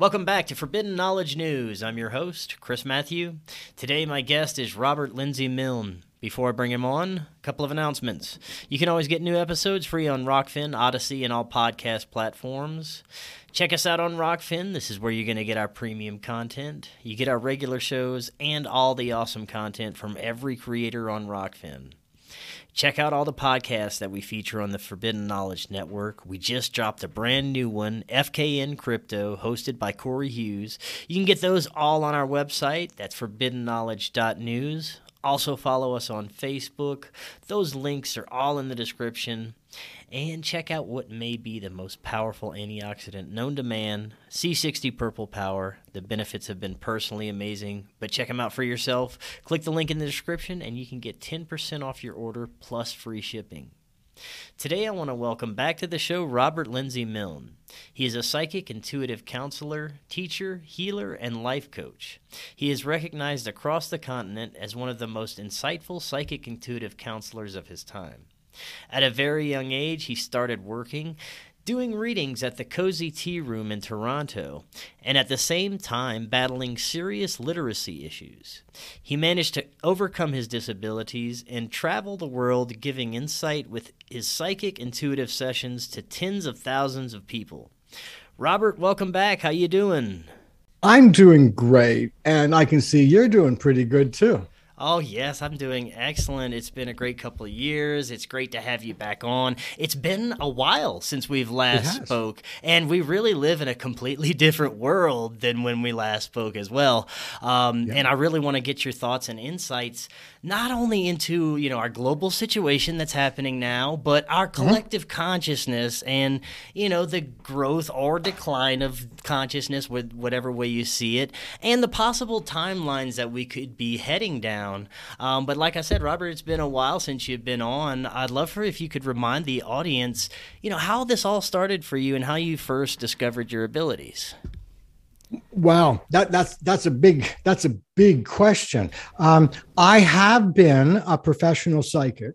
Welcome back to Forbidden Knowledge News. I'm your host, Chris Mathieu. Today, my guest is Robert Lindsay Milne. Before I bring him on, a couple of announcements. You can always get new episodes free on Rokfin, Odyssey, and all podcast platforms. Check us out on Rokfin. This is where you're going to get our premium content. You get our regular shows and all the awesome content from every creator on Rokfin. Check out all the podcasts that we feature on the Forbidden Knowledge Network. We just dropped a brand new one, FKN Crypto, hosted by Corey Hughes. You can get those all on our website. That's forbiddenknowledge.news. Also, follow us on Facebook. Those links are all in the description. And check out what may be the most powerful antioxidant known to man C60 Purple Power. The benefits have been personally amazing, but check them out for yourself. Click the link in the description, and you can get 10% off your order plus free shipping. Today, I want to welcome back to the show Robert Lindsay Milne. He is a psychic intuitive counselor, teacher, healer, and life coach. He is recognized across the continent as one of the most insightful psychic intuitive counselors of his time. At a very young age, he started working doing readings at the Cozy Tea Room in Toronto, and at the same time battling serious literacy issues. He managed to overcome his disabilities and travel the world giving insight with his psychic intuitive sessions to tens of thousands of people. Robert, welcome back. How you doing? I'm doing great, and I can see you're doing pretty good too. Oh, yes, I'm doing excellent. It's been a great couple of years. It's great to have you back on. It's been a while since we've last spoke, and we really live in a completely different world than when we last spoke as well. Um, yeah. And I really want to get your thoughts and insights not only into you know our global situation that's happening now, but our mm-hmm. collective mm-hmm. consciousness and you know the growth or decline of consciousness, with whatever way you see it, and the possible timelines that we could be heading down. Um, but like I said, Robert, it's been a while since you've been on. I'd love for if you could remind the audience, you know, how this all started for you and how you first discovered your abilities. Wow, that that's that's a big that's a big question. Um, I have been a professional psychic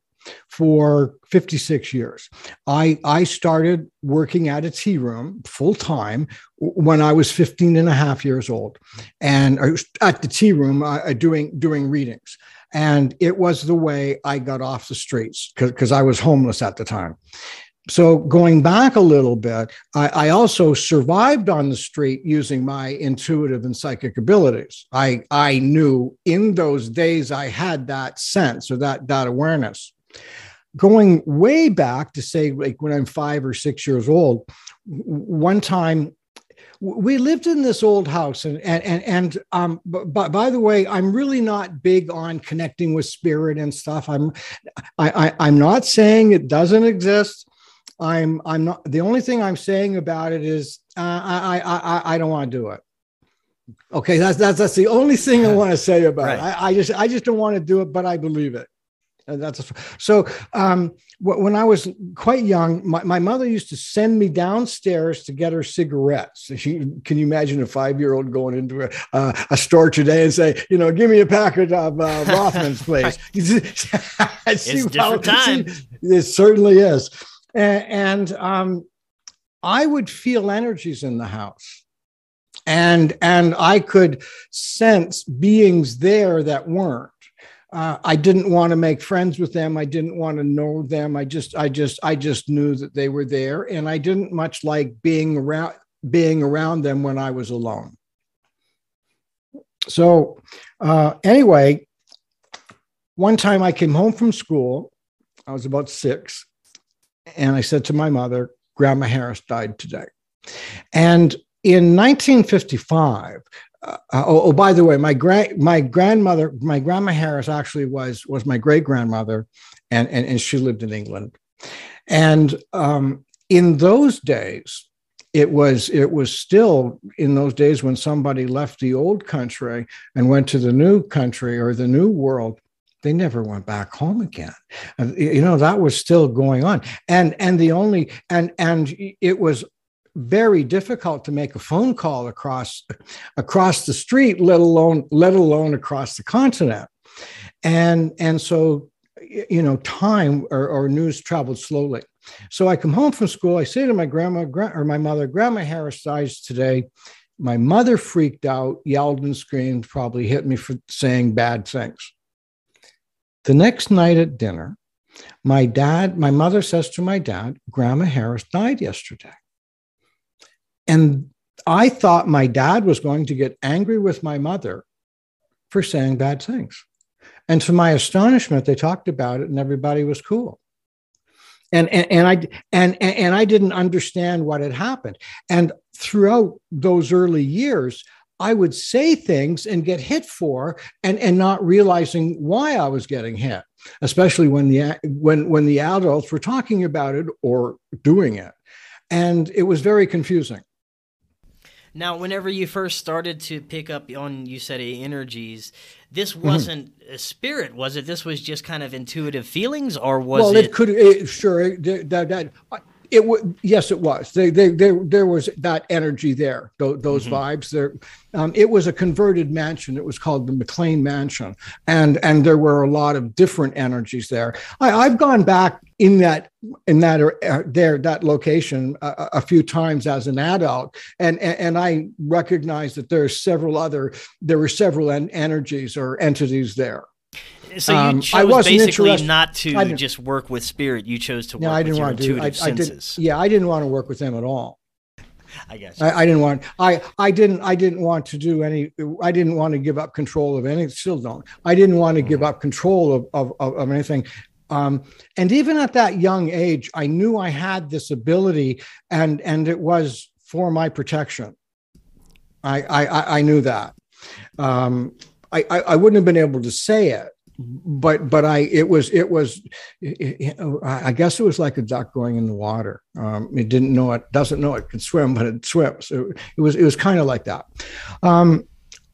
for 56 years. I I started working at a tea room full time when I was 15 and a half years old, and at the tea room uh, doing doing readings. And it was the way I got off the streets because I was homeless at the time so going back a little bit, I, I, also survived on the street using my intuitive and psychic abilities. I I knew in those days I had that sense or that that awareness. Going way back to say like when I'm five or six years old, one time we lived in this old house and and and, and um but by the way i'm really not big on connecting with spirit and stuff i'm I, I i'm not saying it doesn't exist I'm I'm not the only thing I'm saying about it is uh, I, I, I, I don't want to do it. Okay, that's that's that's the only thing I want to say about right. it. I, I, just I just don't want to do it, but I believe it. And that's a, so. Um, when I was quite young, my, my mother used to send me downstairs to get her cigarettes. She, can you imagine a five year old going into a, uh, a, store today and say, you know, give me a packet of uh, Rothmans, please? it's different time. it certainly is, and, um, I would feel energies in the house and and I could sense beings there that weren't. Uh, I didn't want to make friends with them. I didn't want to know them. I just, I just, I just knew that they were there, and I didn't much like being around being around them when I was alone. So, uh, anyway, one time I came home from school. I was about six, and I said to my mother, "Grandma Harris died today," and in 1955, uh, oh, oh, by the way, my grand my grandmother, my grandma Harris actually was was my great grandmother, and, and and she lived in England, and um, in those days, it was it was still in those days when somebody left the old country and went to the new country or the new world they never went back home again uh, you know that was still going on and and the only and and it was very difficult to make a phone call across across the street, let alone let alone across the continent. And and so you know time or, or news traveled slowly. So I come home from school. I say to my grandma or my mother, Grandma Harris dies today. My mother freaked out, yelled and screamed, probably hit me for saying bad things. The next night at dinner, my dad, my mother says to my dad, Grandma Harris died yesterday. And I thought my dad was going to get angry with my mother for saying bad things. And to my astonishment, they talked about it and everybody was cool. And, and, and I and, and I didn't understand what had happened. And throughout those early years, I would say things and get hit for and, and not realizing why I was getting hit, especially when the when when the adults were talking about it or doing it. And it was very confusing. Now, whenever you first started to pick up on, you said energies, this mm-hmm. wasn't mm-hmm. a spirit, was it? This was just kind of intuitive feelings, or was well, it? Well, it could, it, sure. That, that, it would yes it was. They, they, there there was that energy there those, those mm-hmm. vibes there. Um, it was a converted mansion. It was called the mclean mansion. And and there were a lot of different energies there. I, have gone back in that in that uh, there that location a, a, few times as an adult. And, and and i recognize that there are several other there were several en- energies or entities there so you um, chose basically not to just work with spirit. You chose to work no, I didn't want to do, I, I did, yeah, I didn't want to work with them at all. I guess I, I, didn't want I I didn't I didn't want to do any I didn't want to give up control of any still don't. I didn't want to give mm. up control of of, of, of anything. Um, and even at that young age I knew I had this ability and and it was for my protection. I I I knew that. Um, I, I wouldn't have been able to say it but but I it was it was it, I guess it was like a duck going in the water. Um, it didn't know it doesn't know it can swim, but it swims. It, it was it was kind of like that. Um,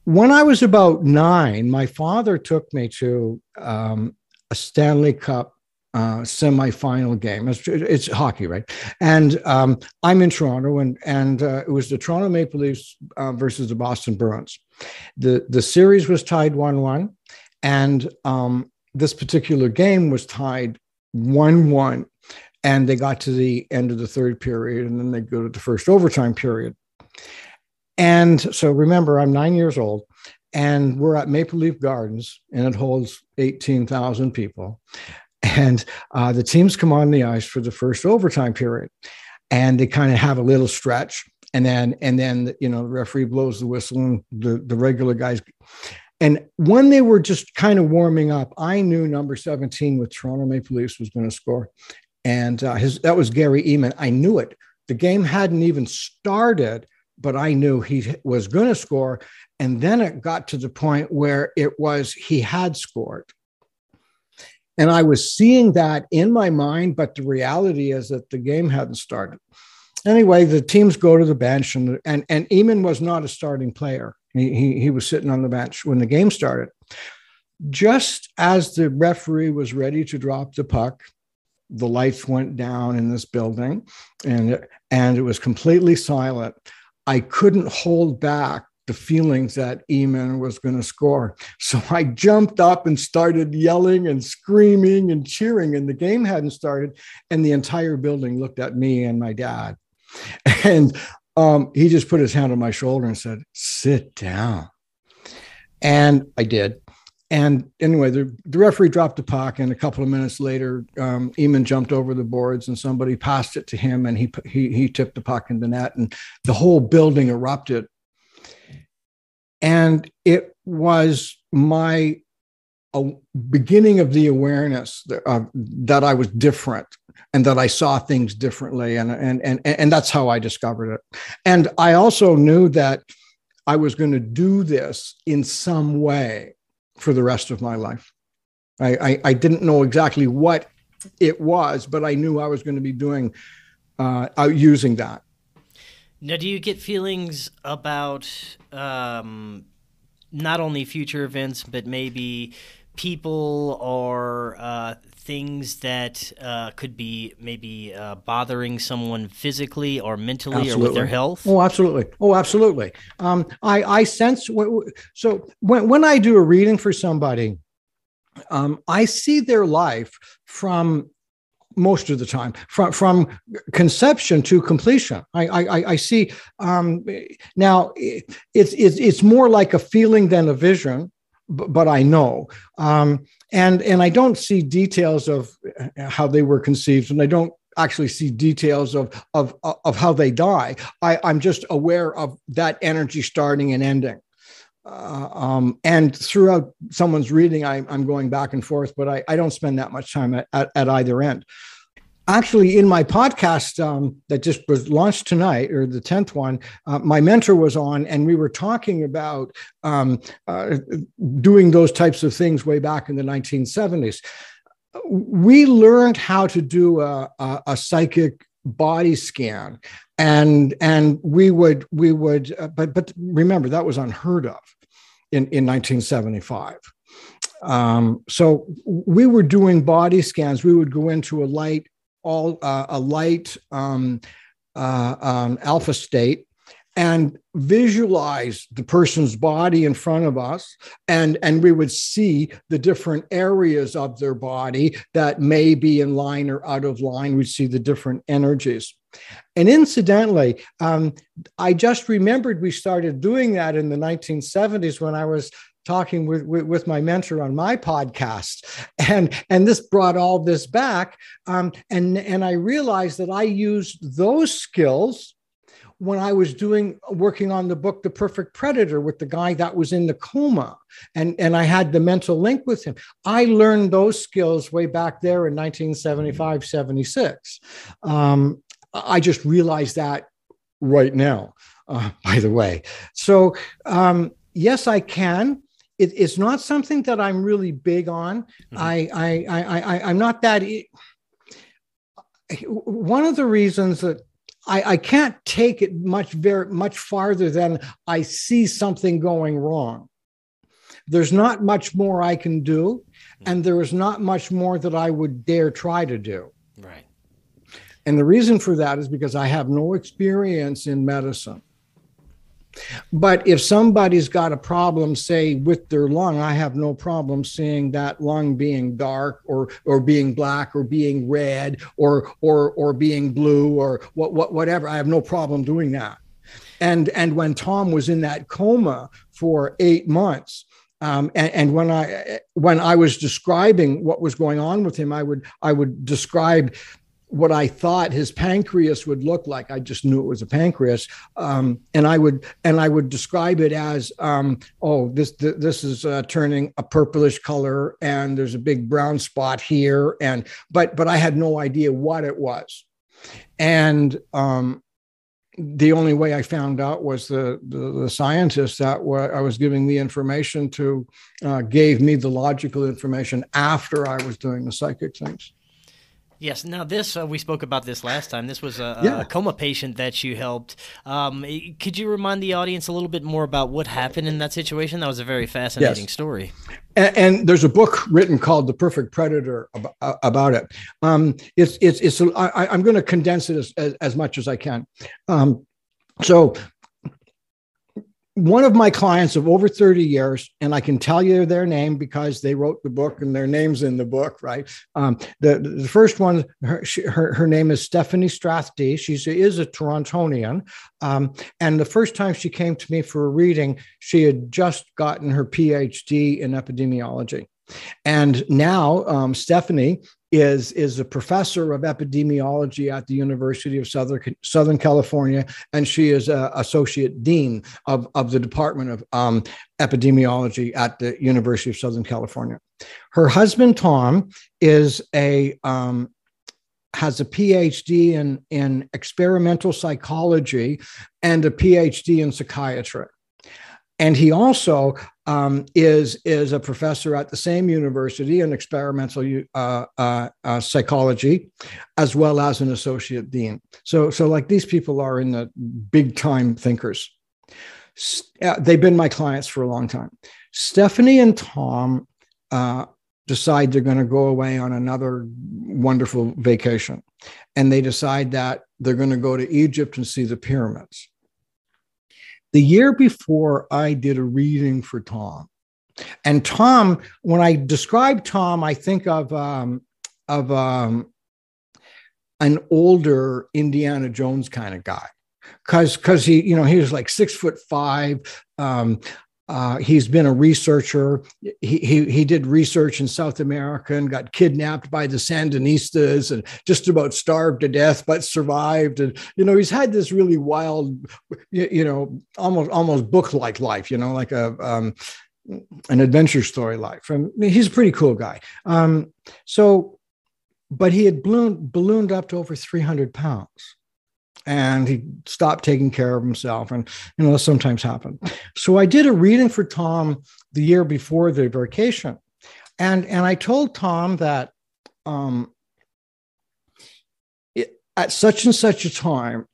when I was about nine, my father took me to um, a Stanley Cup uh, semifinal game. It's, it's, hockey, right? And um, I'm in Toronto, and and uh, it was the Toronto Maple Leafs uh, versus the Boston Bruins. the The series was tied one one, and um, this particular game was tied 1 1. And they got to the end of the third period, and then they go to the first overtime period. And so remember, I'm nine years old, and we're at Maple Leaf Gardens, and it holds 18,000 people. And uh, the teams come on the ice for the first overtime period, and they kind of have a little stretch, and then and then you know the referee blows the whistle, and the the regular guys and when they were just kind of warming up, I knew number 17 with Toronto Maple Leafs was going to score. And uh, his, that was Gary Ehman. I knew it. The game hadn't even started, but I knew he was going to score. And then it got to the point where it was he had scored. And I was seeing that in my mind, but the reality is that the game hadn't started. anyway, the teams go to the bench, and and and Ehman was not a starting player. He, he he was sitting on the bench when the game started. Just as the referee was ready to drop the puck, the lights went down in this building, and and it was completely silent. I couldn't hold back the feelings that Ehman was going to score. So I jumped up and started yelling and screaming and cheering, and the game hadn't started. And the entire building looked at me and my dad. And um, he just put his hand on my shoulder and said, Sit down. And I did. And anyway, the, the referee dropped the puck, and a couple of minutes later, um, Ehman jumped over the boards, and somebody passed it to him, and he he he tipped the puck in the net, and the whole building erupted and it was my uh, beginning of the awareness that, uh, that I was different and that I saw things differently. And, and, and, and that's how I discovered it. And I also knew that I was going to do this in some way for the rest of my life. I, I, I didn't know exactly what it was, but I knew I was going to be doing, uh, using that. Now, do you get feelings about um, not only future events, but maybe people or uh, things that uh, could be maybe uh, bothering someone physically or mentally absolutely. or with their health? Oh, absolutely. Oh, absolutely. Um, I, I sense so when, when I do a reading for somebody, um, I see their life from most of the time from from conception to completion. I I, I see um, now it's it's it's more like a feeling than a vision, but, I know. Um, and and I don't see details of how they were conceived, and I don't actually see details of of of how they die. I, I'm just aware of that energy starting and ending. Uh, um, and throughout someone's reading, I, am going back and forth, but I, I don't spend that much time at, at, at either end. Actually, in my podcast um, that just was launched tonight, or the 10th one, uh, my mentor was on, and we were talking about um, uh, doing those types of things way back in the 1970s. We learned how to do a, a, a psychic body scan and and we would we would uh, but but remember that was unheard of in in 1975 um, so we were doing body scans. We would go into a light all uh, a light um, uh, um, alpha state and visualize the person's body in front of us. And and we would see the different areas of their body that may be in line or out of line. We'd see the different energies and incidentally um, i just remembered we started doing that in the 1970s when i was talking with, with, my mentor on my podcast. And and this brought all this back um, and and i realized that i used those skills when i was doing working on the book the perfect predator with the guy that was in the coma and and i had the mental link with him. I learned those skills way back there in 1975 76 um, i just realized that right now uh, by the way so um, yes i can it, it's not something that I'm really big on. Mm-hmm. I, I, I, I, I'm not that. One of the reasons that I, I can't take it much very much farther than I see something going wrong. There's not much more I can do, mm-hmm. and there is not much more that I would dare try to do. Right. And the reason for that is because I have no experience in medicine. But if somebody's got a problem, say with their lung, I have no problem seeing that lung being dark or or being black or being red or or or being blue or what what whatever. I have no problem doing that. And and when Tom was in that coma for eight months, um, and, and, when I when I was describing what was going on with him, I would I would describe what I thought his pancreas would look like. I just knew it was a pancreas, um, and I would and I would describe it as, um, oh, this this is uh, turning a purplish color, and there's a big brown spot here, and but but I had no idea what it was, and um, the only way I found out was the the, the scientist that I was giving the information to uh, gave me the logical information after I was doing the psychic things. Yes. Now, this uh, we spoke about this last time. This was a, Yeah. a coma patient that you helped. Um, could you remind the audience a little bit more about what happened in that situation? That was a very fascinating story. and, and there's a book written called "The Perfect Predator" about, about it. Um, it's it's it's. I, I'm going to condense it as, as as much as I can. Um, so, one of my clients of over 30 years, and I can tell you their name because they wrote the book and their names in the book, right? Um, the the first one, her she, her, her name is Stephanie Strathdee. She is a Torontonian, um, and the first time she came to me for a reading, she had just gotten her PhD in epidemiology. And now um, Stephanie is, is a professor of epidemiology at the University of Southern, Southern California, and she is an associate dean of, of the Department of um, Epidemiology at the University of Southern California. Her husband, Tom, is a um, has a PhD in, in experimental psychology and a PhD in psychiatry. And he also um, is, is a professor at the same university in experimental uh, uh, uh, psychology, as well as an associate dean. So, so like these people are in the big time thinkers. Uh, they've been my clients for a long time. Stephanie and Tom uh, decide they're going to go away on another wonderful vacation. And they decide that they're going to go to Egypt and see the pyramids. The year before, I did a reading for Tom. And Tom, when I describe Tom, I think of, um, of um, an older Indiana Jones kind of guy. Cause, cause he, you know, he was like six foot five, um, uh, he's been a researcher. He, he, he did research in South America and got kidnapped by the Sandinistas and just about starved to death, but survived. And you know, he's had this really wild, you, know, almost almost book like life. You know, like a um, an adventure story life. And he's a pretty cool guy. Um, so, but he had ballooned ballooned up to over three hundred pounds and he stopped taking care of himself. And you know that sometimes happen so i did a reading for tom the year before the vacation. And and i told tom that um it, at such and such a time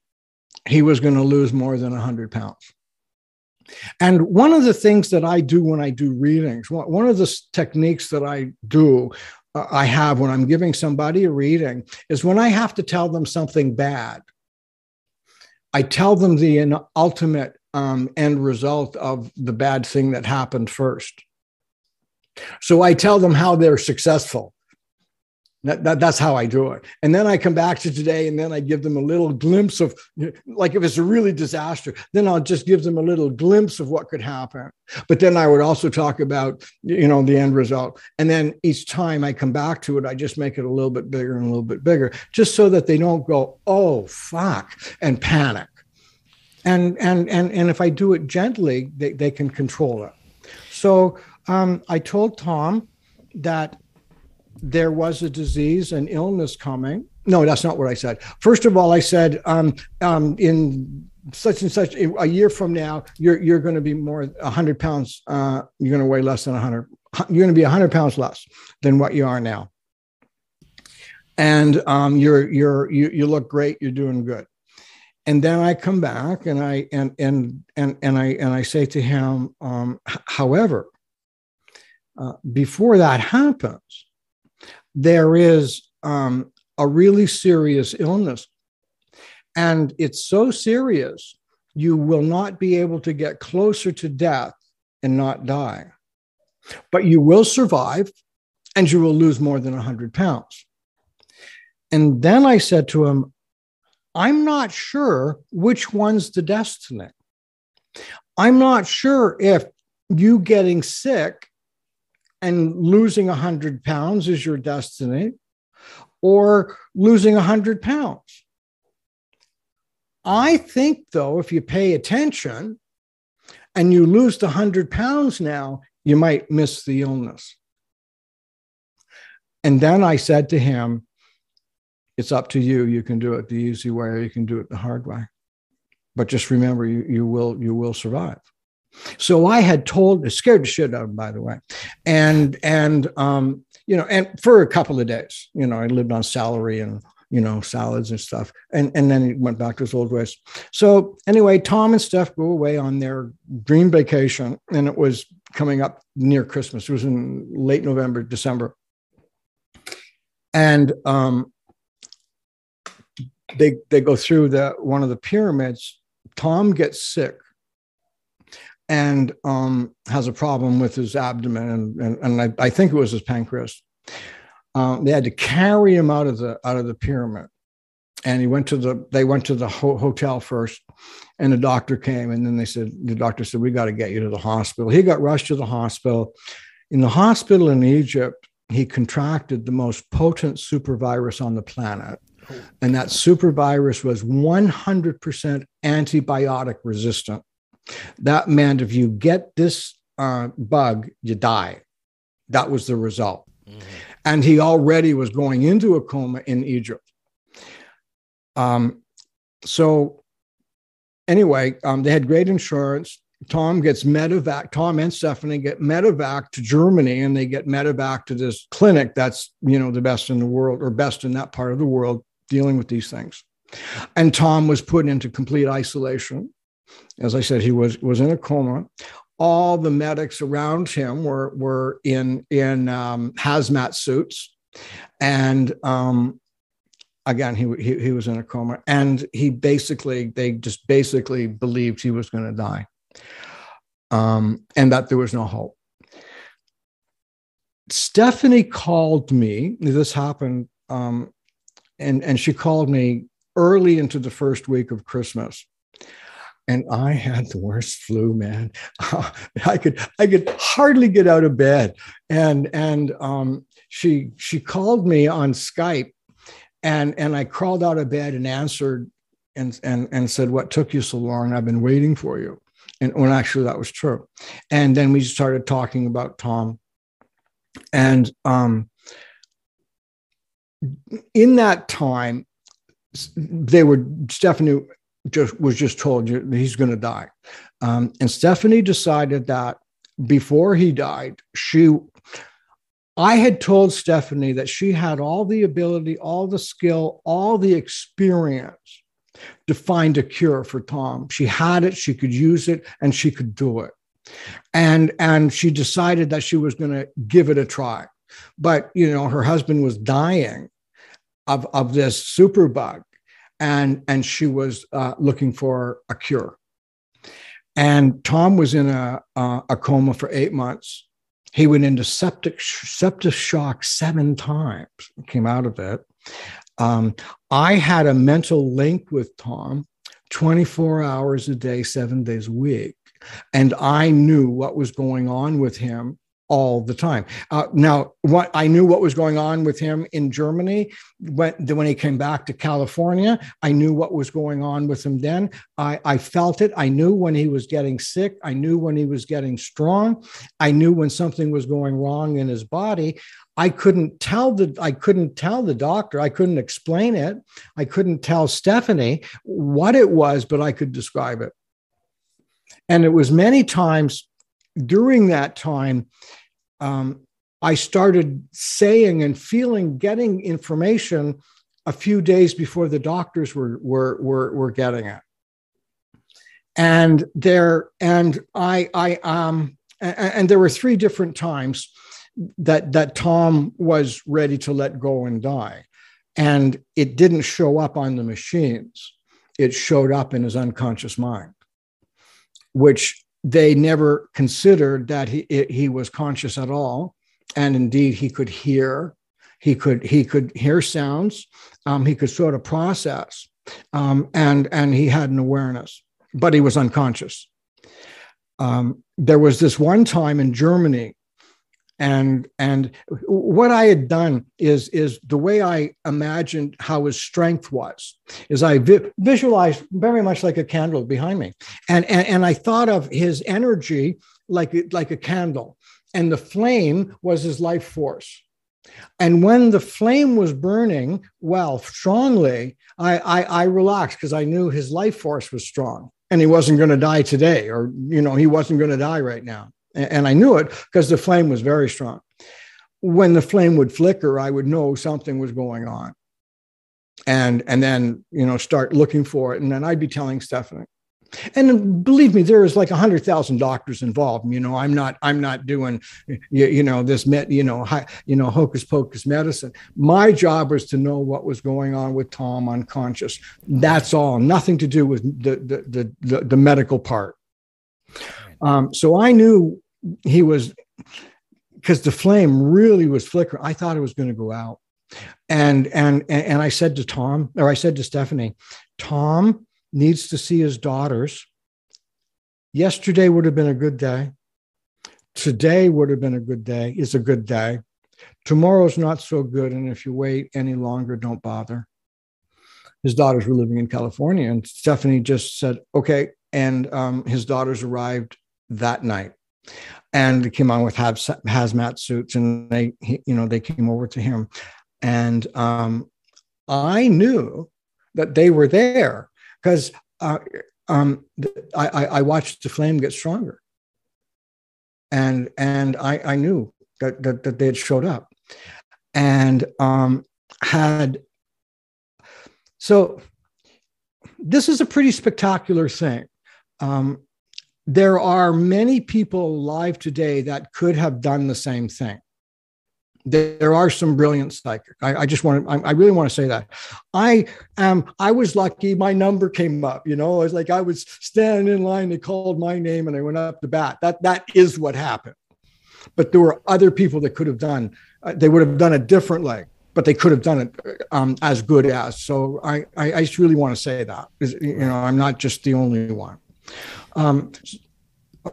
he was going to lose more than 100 pounds. And one of the things that i do when i do readings one of the techniques that i do uh, i have when i'm giving somebody a reading is when i have to tell them something bad I tell them the ultimate um, end result of the bad thing that happened first. So I tell them how they're successful. That, that, that's how I do it. And then I come back to today and then I give them a little glimpse of, like if it's a really disaster, then I'll just give them a little glimpse of what could happen. But then I would also talk about, you know, the end result. And then each time I come back to it, I just make it a little bit bigger and a little bit bigger, just so that they don't go, oh, fuck, and panic. And, and, and, and if I do it gently, they, they can control it. So um, I told Tom that there was a disease, an illness coming. No, that's not what I said. First of all, I said um, um, in such and such a year from now, you're you're going to be more 100 pounds. Uh, you're going to weigh less than 100. You're going to be 100 pounds less than what you are now. And um, you're you're you you look great. You're doing good. And then I come back and I and and and and I and I say to him, um, however, uh, before that happens, there is um, a really serious illness. And it's so serious, you will not be able to get closer to death and not die. But you will survive and you will lose more than 100 pounds. And then I said to him, I'm not sure which one's the destiny. I'm not sure if you getting sick and losing 100 pounds is your destiny or losing 100 pounds. I think, though, if you pay attention and you lose the 100 pounds now, you might miss the illness. And then I said to him, It's up to you. You can do it the easy way or you can do it the hard way. But just remember, you, you, will, you will survive. So I had told, scared the shit out of him, by the way, and and um, you know, and for a couple of days, you know, I lived on salary and you know salads and stuff, and and then he went back to his old ways. So anyway, Tom and Steph go away on their dream vacation, and it was coming up near Christmas. It was in late November, December, and um, they they go through the one of the pyramids. Tom gets sick and um, has a problem with his abdomen, and, and, and I, I, think it was his pancreas. Um, they had to carry him out of the out of the pyramid, and he went to the they went to the ho- hotel first, and the doctor came, and then they said the doctor said we got to get you to the hospital. He got rushed to the hospital. In the hospital in Egypt, he contracted the most potent super virus on the planet. And that super virus was 100% antibiotic resistant. That meant if you get this uh, bug, you die. That was the result. Mm-hmm. And he already was going into a coma in Egypt. Um, so, anyway, um, they had great insurance. Tom gets medevac. Tom and Stephanie get medevac to Germany, and they get medevac to this clinic that's you know the best in the world or best in that part of the world dealing with these things. And Tom was put into complete isolation. As I said, he was was in a coma. All the medics around him were were in in um, hazmat suits, and um, again, he, he he was in a coma, and he basically they just basically believed he was going to die, um, and that there was no hope. Stephanie called me. This happened, um, and and she called me early into the first week of Christmas, and I had the worst flu, man. I could I could hardly get out of bed, and and um, she she called me on Skype, and and I crawled out of bed and answered, and and and said, "What took you so long? I've been waiting for you." And when actually that was true, and then we started talking about Tom, and um, in that time, they were Stephanie just was just told you he's going to die. Um, and Stephanie decided that before he died, she, I had told Stephanie that she had all the ability, all the skill, all the experience to find a cure for Tom. She had it, she could use it, and she could do it. And and she decided that she was going to give it a try. But you know, her husband was dying of, of this superbug and and she was uh, looking for a cure. And Tom was in a uh, a coma for eight months. He went into septic septic shock seven times. Came out of it. Um, I had a mental link with Tom, 24 hours a day, seven days a week, and I knew what was going on with him all the time. Uh, now, what I knew what was going on with him in Germany when when he came back to California. I knew what was going on with him then. I, I felt it. I knew when he was getting sick. I knew when he was getting strong. I knew when something was going wrong in his body. I couldn't tell the I couldn't tell the doctor. I couldn't explain it. I couldn't tell Stephanie what it was, but I could describe it. And it was many times during that time, um, I started saying and feeling, getting information a few days before the doctors were were were, were getting it. And there, and I, I, um, and, and there were three different times that that Tom was ready to let go and die, and it didn't show up on the machines. It showed up in his unconscious mind, which they never considered that he he was conscious at all, and indeed he could hear, he could he could hear sounds, um, he could sort of process, um, and and he had an awareness, but he was unconscious. Um, there was this one time in Germany and and what i had done is is the way i imagined how his strength was is i vi- visualized very much like a candle behind me. And, and and i thought of his energy like like a candle. And the flame was his life force. And when the flame was burning well strongly i i, I relaxed because i knew his life force was strong. And he wasn't going to die today, or you know, he wasn't going to die right now. And, I knew it because the flame was very strong. When the flame would flicker, I would know something was going on, and and then you know start looking for it, and then I'd be telling Stephanie, and believe me there is like a hundred thousand doctors involved you know i'm not i'm not doing you, you know this met you know you know hocus pocus medicine. My job was to know what was going on with tom unconscious. That's all nothing to do with the the the, the, the medical part. Um, so i knew he was because the flame really was flickering i thought it was going to go out and and and i said to tom or i said to stephanie tom needs to see his daughters. Yesterday would have been a good day. Today would have been a good day, is a good day. Tomorrow's not so good. And if you wait any longer, don't bother. His daughters were living in California, and Stephanie just said, okay. And um, his daughters arrived that night and they came on with hazmat suits and they, you know, they came over to him. And um, I knew that they were there because uh, um, I, I, watched the flame get stronger, and and I, I knew that, that that they had showed up, and um, had so this is a pretty spectacular thing. Um, there are many people alive today that could have done the same thing there are some brilliant psychics. I, I, just want to, I, really want to say that. I am, I was lucky. My number came up, you know, I was like, I was standing in line. They called my name and I went up to bat. That, that is what happened. But there were other people that could have done, uh, they would have done it differently, but they could have done it um, as good as. So I, I, I just really want to say that, you know, I'm not just the only one. Um,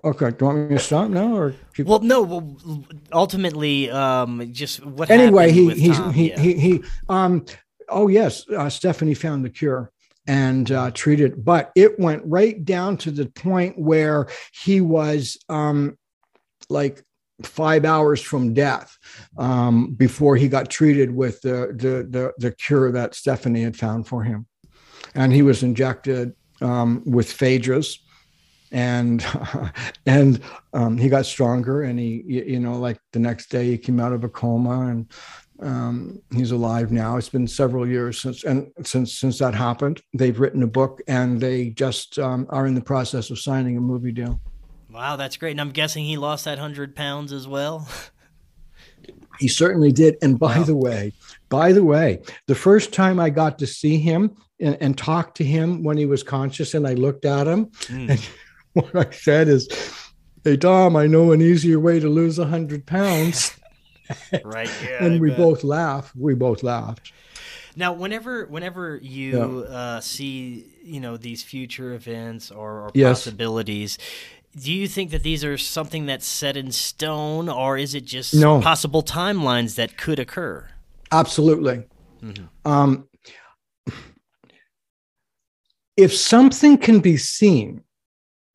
Okay. Do you want me to stop now, or keep... well, no. Well, ultimately, um, just what. Anyway, he he, he, yeah. he he um. Oh yes, uh, Stephanie found the cure and uh, treated, but it went right down to the point where he was um, like five hours from death um, before he got treated with the, the the the cure that Stephanie had found for him, and he was injected um, with phaedrus and and um, he got stronger and he you know like the next day he came out of a coma and um, he's alive now. It's been several years since and since since that happened. They've written a book and they just um, are in the process of signing a movie deal. Wow that's great. And i'm guessing he lost that 100 pounds as well. He certainly did. And by wow. the way by the way the first time i got to see him and, and talk to him when he was conscious and i looked at him mm. and what I said is, "Hey Tom, I know an easier way to lose a hundred pounds." right. Yeah, and I we bet. both laugh. We both laughed. Now, whenever whenever you yeah. uh, see you know these future events or, or yes. possibilities, do you think that these are something that's set in stone, or is it just no. possible timelines that could occur? Absolutely. Mm-hmm. Um, if something can be seen,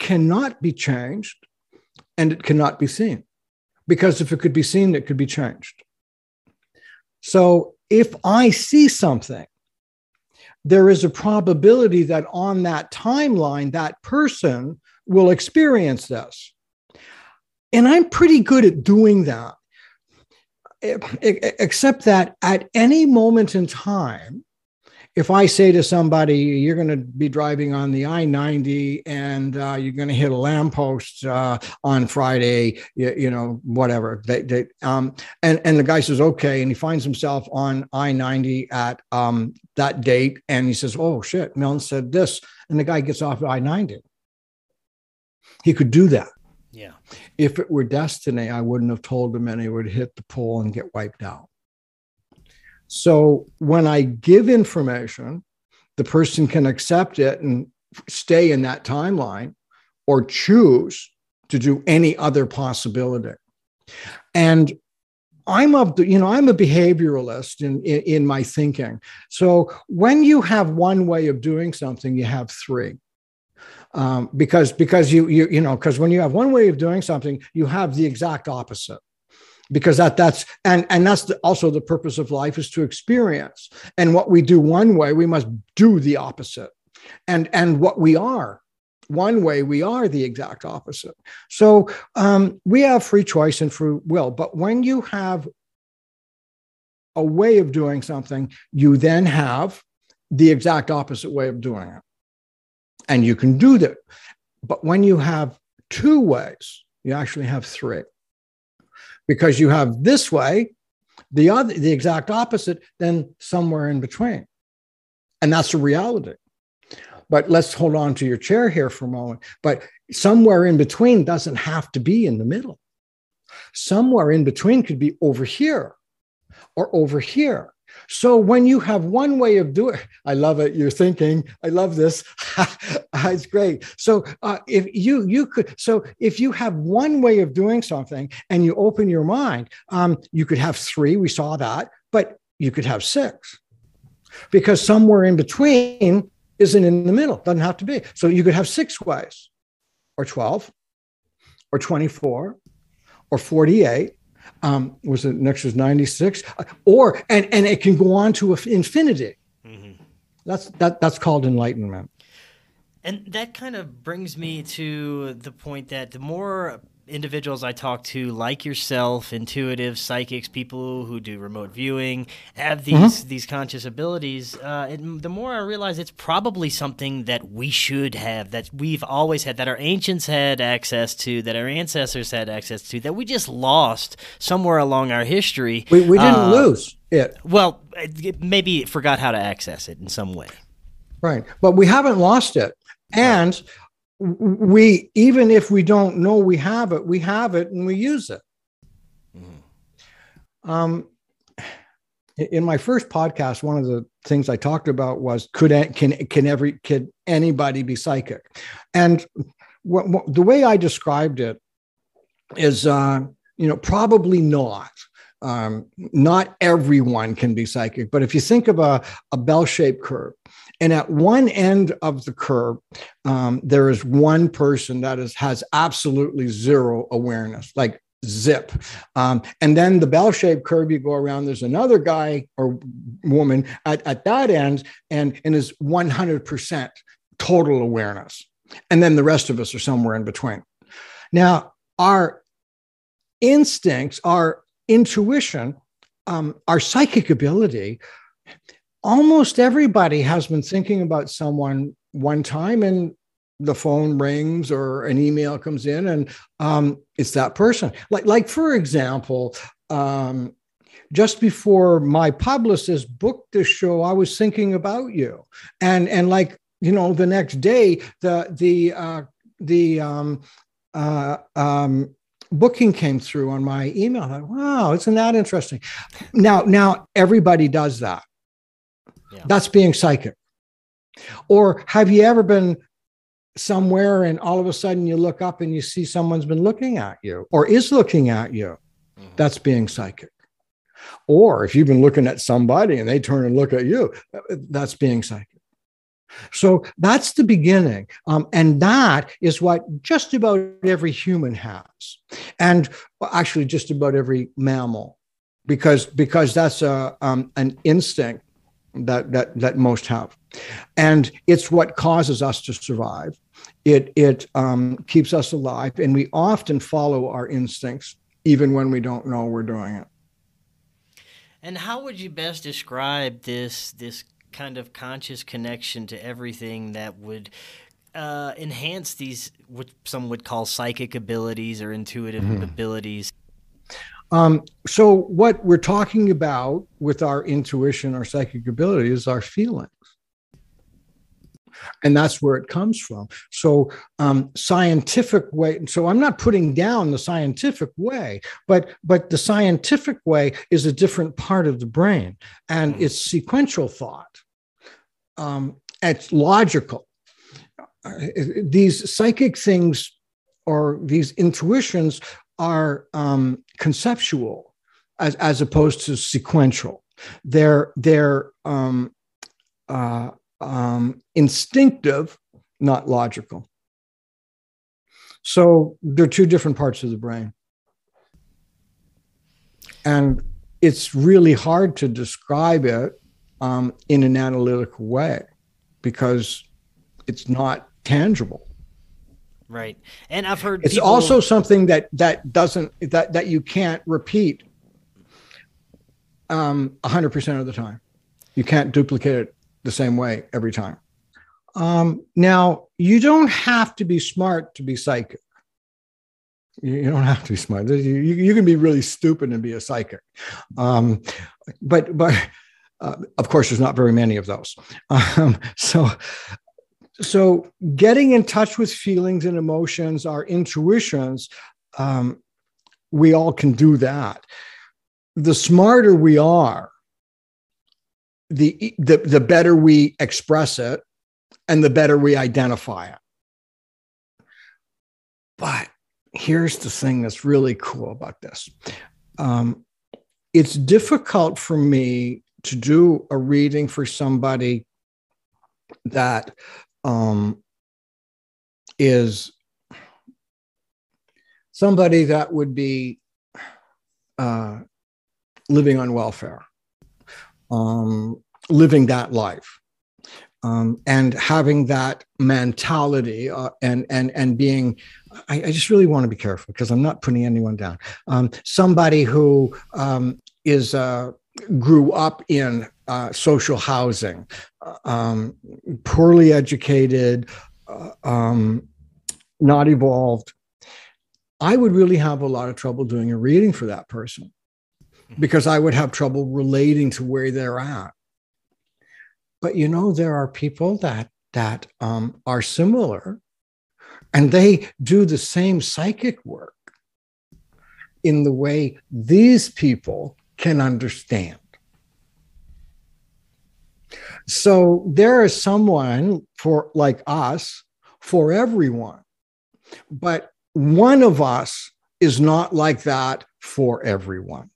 cannot be changed and it cannot be seen. Because if it could be seen, it could be changed. So if I see something, there is a probability that on that timeline, that person will experience this. And I'm pretty good at doing that. Except that at any moment in time, if I say to somebody, you're going to be driving on the I 90 and uh, you're going to hit a lamppost uh, on Friday, you, you know, whatever, they, they, um, and, and the guy says, okay. And he finds himself on I 90 at um, that date. And he says, oh, shit, Milne said this. And the guy gets off I 90. He could do that. Yeah. If it were destiny, I wouldn't have told him and he would hit the pole and get wiped out. So when I give information, the person can accept it and stay in that timeline or choose to do any other possibility. And I'm of the, you know, I'm a behavioralist in, in, in my thinking. So when you have one way of doing something, you have three. Um, because because you you you know because when you have one way of doing something, you have the exact opposite because that that's and and that's the, also the purpose of life is to experience. And what we do one way we must do the opposite. And and what we are one way we are the exact opposite. So um, we have free choice and free will but when you have a way of doing something you then have the exact opposite way of doing it. And you can do that. But when you have two ways you actually have three because you have this way the other the exact opposite then somewhere in between and that's the reality but let's hold on to your chair here for a moment. But somewhere in between doesn't have to be in the middle. Somewhere in between could be over here or over here. So when you have one way of doing, I love it. You're thinking, I love this. it's great. So uh, if you you could, so if you have one way of doing something and you open your mind, um, you could have three. We saw that, but you could have six, because somewhere in between isn't in the middle, doesn't have to be. So you could have six ways, or 12, or 24, or 48. Um, was it next was 96? Uh, or and and it can go on to infinity. Mm-hmm. That's that that's called enlightenment. And that kind of brings me to the point that the more individuals I talk to, like yourself, intuitive psychics, people who do remote viewing, have these mm-hmm. these conscious abilities. Uh, it, the more I realize it's probably something that we should have, that we've always had, that our ancients had access to, that our ancestors had access to, that we just lost somewhere along our history. We, we didn't uh, lose it. Well, maybe forgot how to access it in some way. Right, but we haven't lost it. And we even if we don't know we have it we have it and we use it. Mm-hmm. um, in my first podcast one of the things i talked about was could can can every could anybody be psychic? And what, what, the way i described it is uh, you know probably not um, not everyone can be psychic but if you think of a, a bell-shaped curve and at one end of the curve, um, there is one person that is, has absolutely zero awareness, like zip. Um, and then the bell shaped curve, you go around, there's another guy or woman at, at that end and, and is 100% total awareness. And then the rest of us are somewhere in between. Now, our instincts, our intuition, um, our psychic ability almost everybody has been thinking about someone one time and the phone rings or an email comes in and um, it's that person. Like like for example um, just before my publicist booked this show i was thinking about you. And and like you know the next day the the uh, the um, uh, um, booking came through on my email. I Thought, wow, isn't that interesting? Now, now everybody does that. Yeah. That's being psychic. Or have you ever been somewhere and all of a sudden you look up and you see someone's been looking at you or is looking at you? Mm-hmm. That's being psychic. Or if you've been looking at somebody and they turn and look at you, that's being psychic. So that's the beginning. Um, and that is what just about every human has. And actually, just about every mammal, because, because that's a, um, an instinct that that that most have, and it's what causes us to survive. It it um, keeps us alive, and we often follow our instincts even when we don't know we're doing it. And how would you best describe this this kind of conscious connection to everything that would uh, enhance these what some would call psychic abilities or intuitive mm-hmm. abilities? Um, so, what we're talking about with our intuition, our psychic ability, is our feelings. And that's where it comes from. So um, scientific way so i'm not putting down the scientific way but but the scientific way is a different part of the brain and it's sequential thought. Um, it's logical. Uh, these psychic things or these intuitions are um, conceptual as, as opposed to sequential. They're they're um, uh, um, instinctive, not logical. So they're two different parts of the brain. And it's really hard to describe it um, in an analytical way because it's not tangible. Right. And I've heard it's people... also something that that doesn't that that you can't repeat um 100% of the time. You can't duplicate it the same way every time. Um, now, you don't have to be smart to be psychic. You don't have to be smart. You, you can be really stupid and be a psychic. Um, but, but uh, of course, there's not very many of those. Um, so, so getting in touch with feelings and emotions, our intuitions, um, we all can do that. The smarter we are, the, the, the better we express it and the better we identify it. But here's the thing that's really cool about this um, it's difficult for me to do a reading for somebody that um, is somebody that would be uh, living on welfare um, living that life. Um, and having that mentality uh, and and and being I, I, just really want to be careful because i'm not putting anyone down um, somebody who um, is uh, grew up in uh, social housing uh, um, poorly educated uh, um, not evolved i would really have a lot of trouble doing a reading for that person because I would have trouble relating to where they're at. But you know, there are people that that um, are similar, and they do the same psychic work in the way these people can understand. So there is someone for like us for everyone, but one of us is not like that for everyone.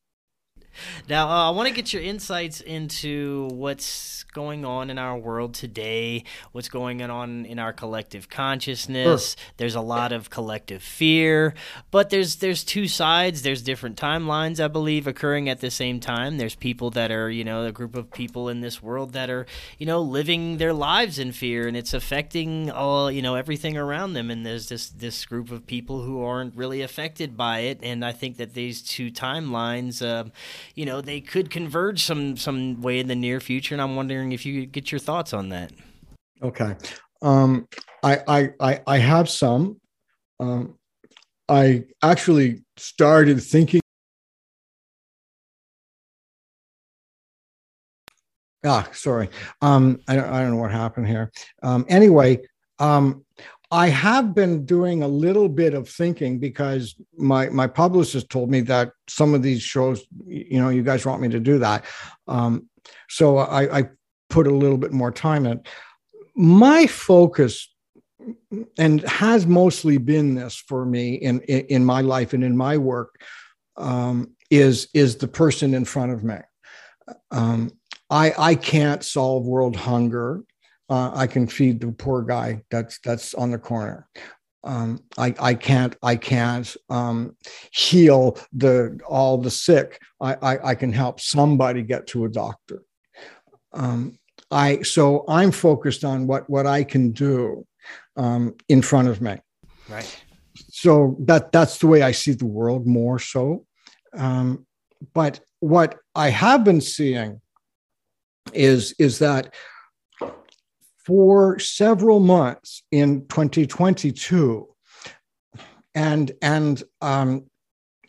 Now, uh, I want to get your insights into what's going on in our world today, what's going on in our collective consciousness. Sure. There's a lot of collective fear, but there's there's two sides. There's different timelines, I believe, occurring at the same time. There's people that are, you know, a group of people in this world that are, you know, living their lives in fear, and it's affecting all, you know, everything around them. And there's this this group of people who aren't really affected by it. And I think that these two timelines. Uh, you know they could converge some some way in the near future and i'm wondering if you could get your thoughts on that. Okay. Um i i i, I have some. Um i actually started thinking ah sorry. Um i don't, I don't know what happened here. Um anyway um I have been doing a little bit of thinking because my my publicist told me that some of these shows, you know, you guys want me to do that. Um, so I, I put a little bit more time in. My focus and has mostly been this for me in, in, in my life and in my work um, is is the person in front of me. Um, I I can't solve world hunger uh, I can feed the poor guy that's that's on the corner. Um, I, I can't I can't um, heal the all the sick. I, I, I can help somebody get to a doctor. Um, I so I'm focused on what what I can do um, in front of me. Right. So that that's the way I see the world more so. Um, but what I have been seeing is is that for several months in 2022 and and um,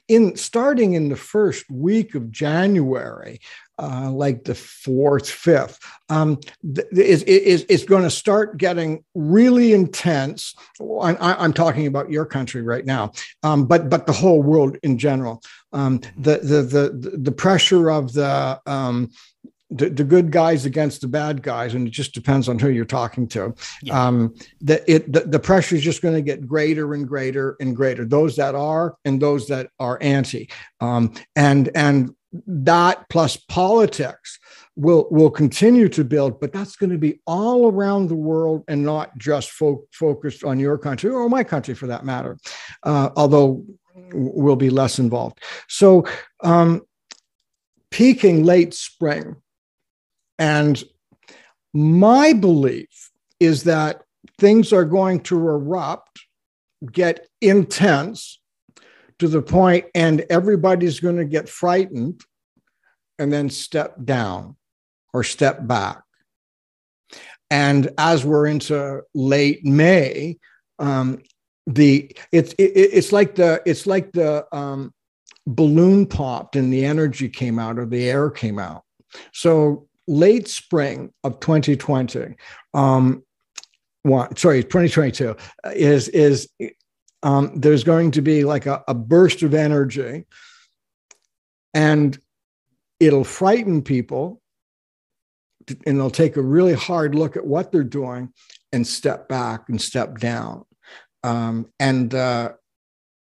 in starting in the first week of January, uh, like the fourth, fifth, um, th- is, is, is going to start getting really intense. I, am talking about your country right now, um, but but the whole world in general. Um, the, the the the pressure of the um, the, the, good guys against the bad guys, and it just depends on who you're talking to. Yeah. Um, the, it, the, the pressure is just going to get greater and greater and greater. Those that are and those that are anti, um, and and that plus politics will will continue to build, but that's going to be all around the world and not just fo- focused on your country or my country for that matter. Uh, although we'll be less involved. So. Um, peaking late spring and my belief is that things are going to erupt, get intense to the point, and everybody's going to get frightened and then step down or step back. And as we're into late May, um, the it's it, it's like the it's like the um, balloon popped and the energy came out or the air came out. So late spring of 2020, um, one, sorry, 2022 is is um, there's going to be like a, a burst of energy, and it'll frighten people, and they'll take a really hard look at what they're doing and step back and step down, um, and uh,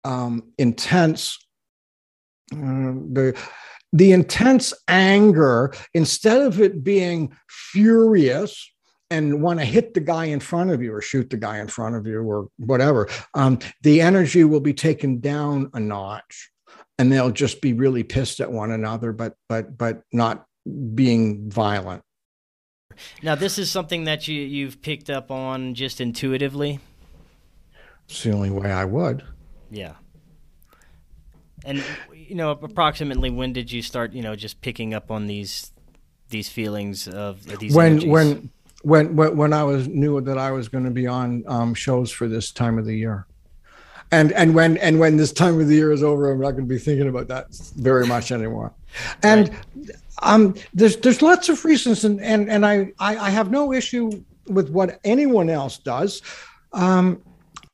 um, intense. Uh, the intense anger, instead of it being furious and want to hit the guy in front of you or shoot the guy in front of you or whatever, um, the energy will be taken down a notch and they'll just be really pissed at one another, but but but not being violent. Now, this is something that you you've picked up on just intuitively. It's the only way I would. Yeah. And you know, approximately when did you start, you know, just picking up on these these feelings of these when energies? when when when when I was knew that I was going to be on um, shows for this time of the year, and and when and when this time of the year is over, I'm not going to be thinking about that very much anymore. And right. um, there's there's lots of reasons, and and and I, I I have no issue with what anyone else does. Um,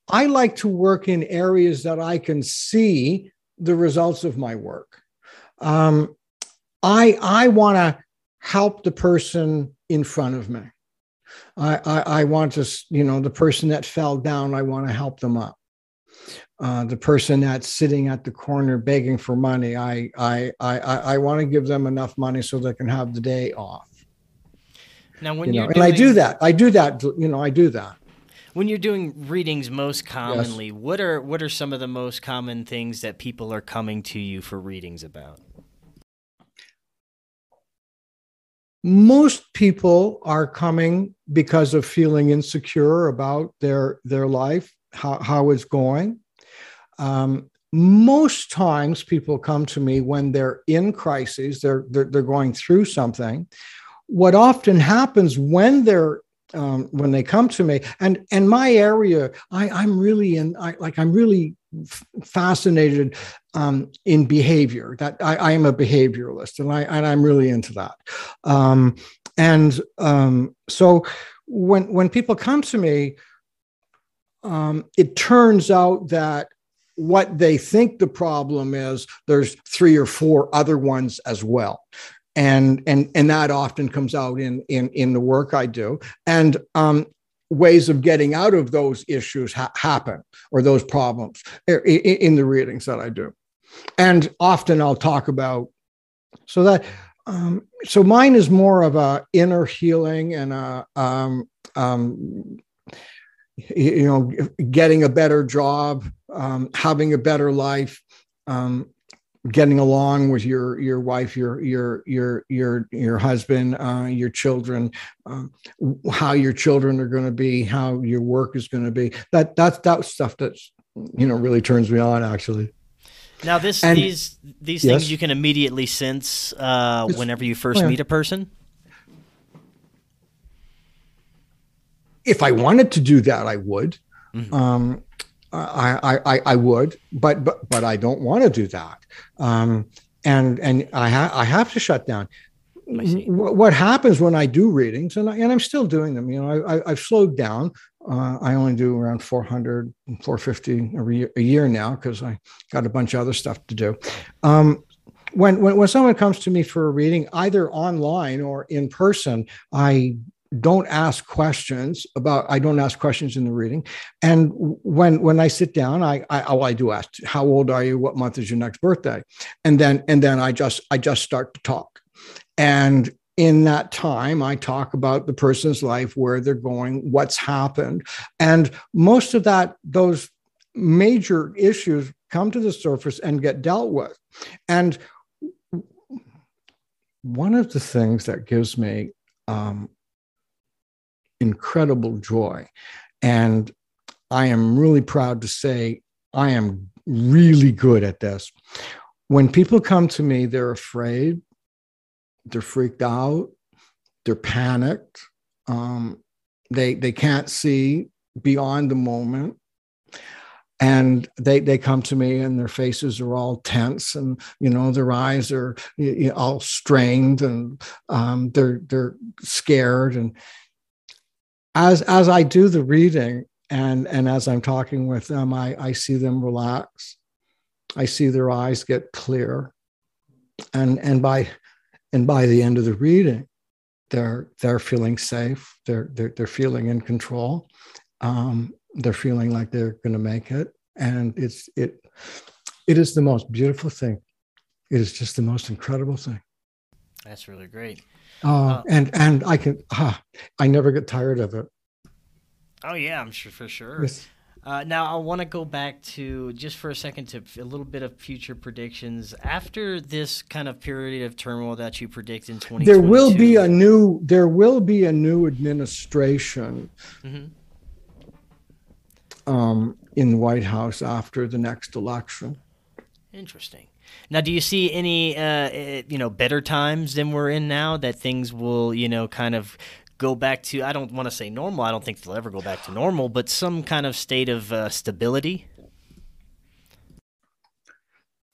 I like to work in areas that I can see the results of my work. Um, I I want to help the person in front of me. I, I, I want to, you know, the person that fell down, I want to help them up. Uh, the person that's sitting at the corner begging for money, I I I I want to give them enough money so they can have the day off. Now, when you know, and I do that, I do that, you know, I do that when you're doing readings most commonly, yes. what are what are some of the most common things that people are coming to you for readings about? Most people are coming because of feeling insecure about their their life, how, how it's going. Um, most times people come to me when they're in crises, they're, they're, they're going through something. What often happens when they're um, when they come to me. And and my area I, i'm really in I, like i'm really f- fascinated um, in behavior. That I, I, am a behavioralist and i and i'm really into that. Um, and um, so when when people come to me um, it turns out that what they think the problem is there's three or four other ones as well and and and that often comes out in in in the work I do. And um, ways of getting out of those issues ha- happen or those problems in, in, the readings that I do. And often I'll talk about so that um, so mine is more of a inner healing and a um, um, you know getting a better job, um, having a better life, um, getting along with your your wife your your your your your husband uh, your children um, how your children are going to be how your work is going to be. That that's that stuff that's you know really turns me on actually. Now this and, these these things you can immediately sense uh, whenever you first yeah. meet a person? If i wanted to do that i would. Mm-hmm. um, I, I, I would, but, but, but I don't want to do that. Um, and, and I, ha- I have to shut down. what happens when I do readings, and, I, and I'm still doing them, you know, I, have slowed down. Uh, I only do around 400, 450 a year, a year now because I got a bunch of other stuff to do. Um, when, when, when someone comes to me for a reading, either online or in person, I don't ask questions about i don't ask questions in the reading. And when when i sit down i i oh i do ask how old are you? What month is your next birthday? And then and then i just i just start to talk. And in that time i talk about the person's life where they're going what's happened. And most of that those major issues come to the surface and get dealt with. And one of the things that gives me um, incredible joy. And I am really proud to say I am really good at this. When people come to me, they're afraid, they're freaked out, they're panicked, um, they they can't see beyond the moment, and they they come to me and their faces are all tense and you know their eyes are you know, all strained and um, they're they're scared and as as I do the reading and and as I'm talking with them, I, I see them relax. I see their eyes get clear. And and by and by the end of the reading, they're they're feeling safe. They're they're, they're feeling in control. Um, they're feeling like they're going to make it, and it's it it is the most beautiful thing. It is just the most incredible thing. That's really great. Uh, uh, and and I can ah, I never get tired of it. Oh yeah, I'm sure for sure. Yes. Uh, now I want to go back to just for a second to a little bit of future predictions after this kind of period of turmoil that you predict in 2022. There will be a new there will be a new administration mm-hmm. um, in the White House after the next election. Interesting. Now, do you see any, uh, eh, you know, better times than we're in now that things will, you know, kind of go back to? I don't want to say normal. I don't think they'll ever go back to normal, but some kind of state of uh, stability.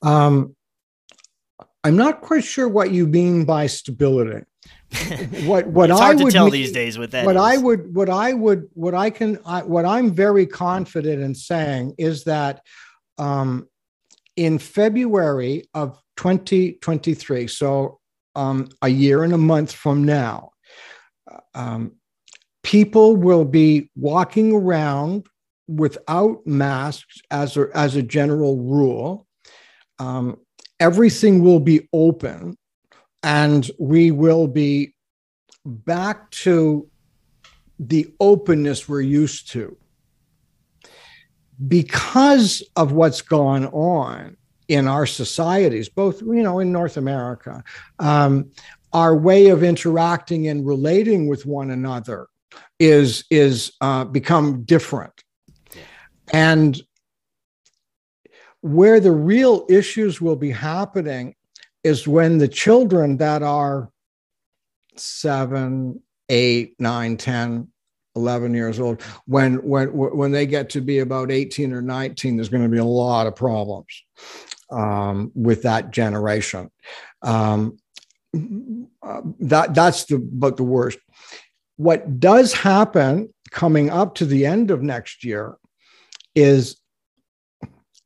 Um, I'm not quite sure what you mean by stability. what what it's hard I would to tell mean, these days with that. What is. I would what I would what I can I, what I'm very confident in saying is that um, in February of 2023, so um, a year and a month from now, um, people will be walking around without masks as a, as a general rule. Um, everything will be open, and we will be back to the openness we're used to because of what's gone on in our societies, both you know in North America, um, our way of interacting and relating with one another is is uh, become different, and where the real issues will be happening is when the children that are seven, eight, nine, ten 11 years old. When when when they get to be about 18 or 19 there's going to be a lot of problems um, with that generation. Um, that that's the but the worst. What does happen coming up to the end of next year is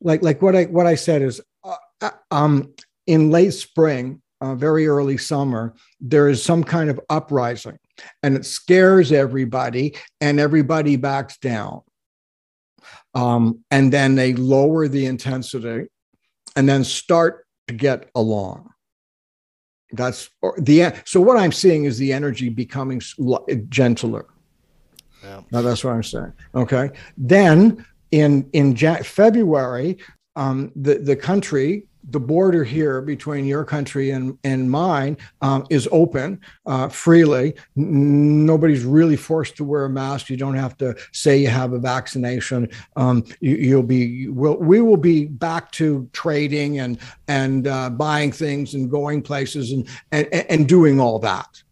like like what i what i said is uh, uh um in late spring uh, very early summer there is some kind of uprising and it scares everybody and everybody backs down. Um, and then they lower the intensity and then start to get along. That's the so what i'm seeing is the energy becoming gentler. Yeah. now that's what i'm saying. Okay. Then in in february um, the the country the border here between your country and, and mine um, is open uh, freely. N- nobody's really forced to wear a mask. You don't have to say you have a vaccination. Um, you, will be we'll, we will be back to trading and and uh, buying things and going places and, and and doing all that,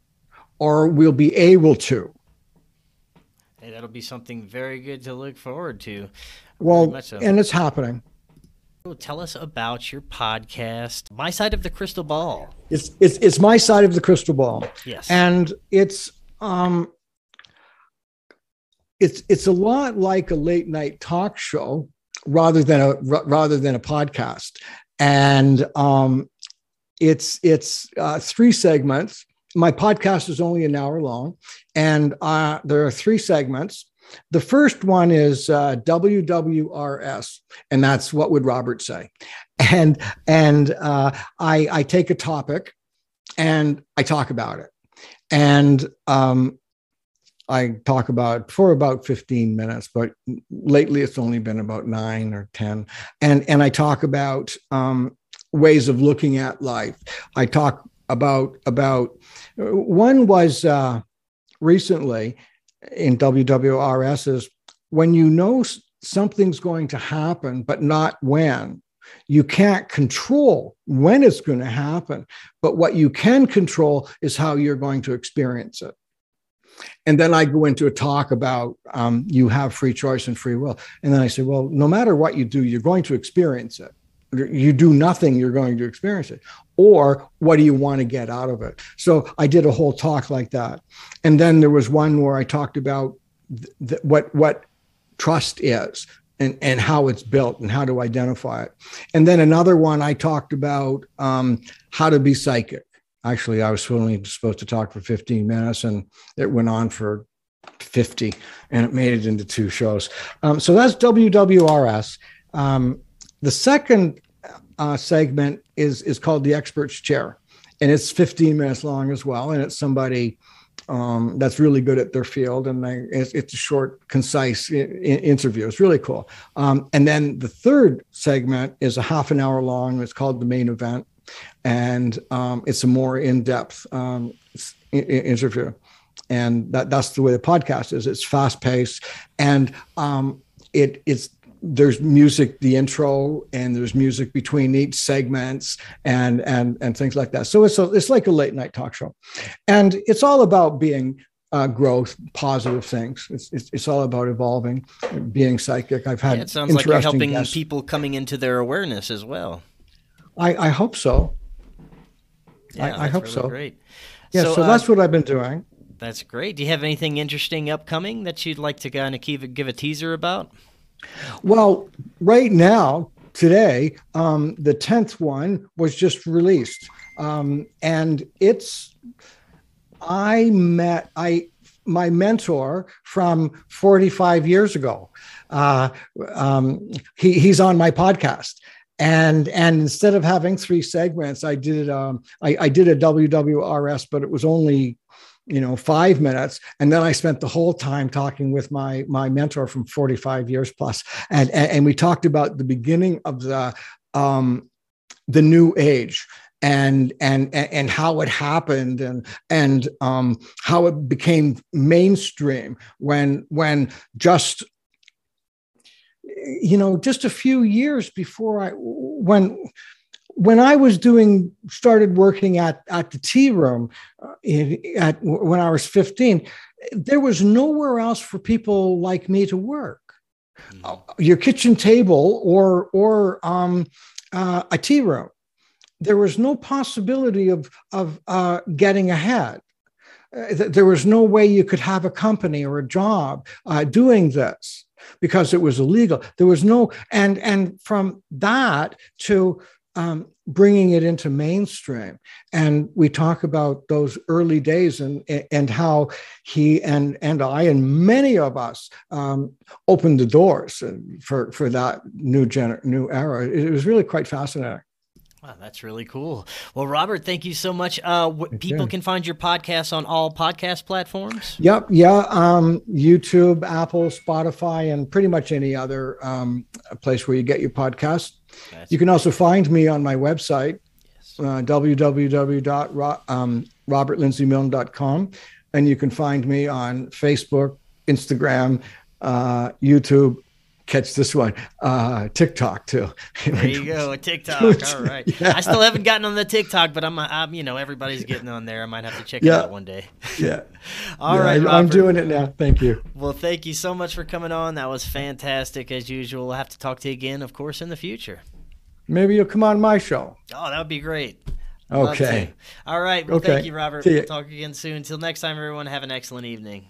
or we'll be able to. Hey, that'll be something very good to look forward to. Well, so. and it's happening. Tell us about your podcast, My Side of the Crystal Ball. It's it's it's my side of the crystal ball. Yes. And it's um it's it's a lot like a late night talk show rather than a rather than a podcast. And um it's it's uh, three segments. My podcast is only an hour long, and uh, there are three segments. The first one is uh, WWRS, and that's what would Robert say? And and uh, I I take a topic, and I talk about it, and um, I talk about for about 15 minutes, but lately it's only been about nine or 10. And, and I talk about um, ways of looking at life. I talk about, about one was uh, recently in WWRS is when you know something's going to happen, but not when. You can't control when it's going to happen, but what you can control is how you're going to experience it. And then I go into a talk about um, you have free choice and free will. And then I say, well, no matter what you do, you're going to experience it. You do nothing, you're going to experience it. Or what do you want to get out of it? So I did a whole talk like that. And then there was one where I talked about th- what what trust is and, and how it's built and how to identify it. And then another one I talked about um, how to be psychic actually i was only supposed to talk for 15 minutes and it went on for 50 and it made it into two shows um, so that's wwrs um, the second uh, segment is is called the experts chair. And it's 15 minutes long as well. And it's somebody um, that's really good at their field. And it's, it's, a short concise I- interview. It's really cool. Um, and then the third segment is a half an hour long. It's called the main event. And um, it's a more in-depth um, interview. And that, that's the way the podcast is. It's fast-paced. And um, it, it's there's music the intro and there's music between each segments and and and things like that so it's a, it's like a late night talk show and it's all about being uh, growth, positive things. It's, it's, it's all about evolving, being psychic. I've had yeah, it sounds like you're helping guests. people coming into their awareness as well. I, I hope so. Yeah, I, I hope really so. Great. Yeah, so, uh, that's what I've been doing. That's great. Do you have anything interesting upcoming that you'd like to kind of give, give a teaser about? Well, right now, today, um, the 10th one was just released. Um, and it's, I met, I, my mentor from 45 years ago. Uh, um, he, he's on my podcast and and instead of having three segments i did um I, I did a wwrs but it was only you know five minutes and then i spent the whole time talking with my my mentor from 45 years plus. And and, and we talked about the beginning of the um the new age and and and how it happened and and um, how it became mainstream when when just you know just a few years before i when when i was doing started working at at the tea room at when i was 15 there was nowhere else for people like me to work. Uh, your kitchen table or or um, uh, a tea room. There was no possibility of of uh, getting ahead. Uh, there was no way you could have a company or a job uh, doing this because it was illegal. There was no and and from that to um, bringing it into mainstream, and we talk about those early days and and how he and and I and many of us um, opened the doors for for that new gener- new era. It was really quite fascinating. Wow, that's really cool. Well, Robert, thank you so much. Uh, people can find your podcast on all podcast platforms. Yep, yeah, um, YouTube, Apple, Spotify, and pretty much any other um, place where you get your podcast. That's you can also find me on my website, yes. uh, www.robertlindsey.com, and you can find me on Facebook, Instagram, uh, YouTube, catch this one uh tiktok too there you go tiktok all right yeah. i still haven't gotten on the tiktok but I'm, I'm you know everybody's getting on there i might have to check yeah. it out one day yeah all yeah, right, I, i'm doing it now thank you well thank you so much for coming on that was fantastic as usual we'll have to talk to you again of course in the future Maybe you'll come on my show. Oh, that would be great. Okay. All right. Well, Okay. thank you, Robert. We'll talk again soon. Until next time, everyone, have an excellent evening.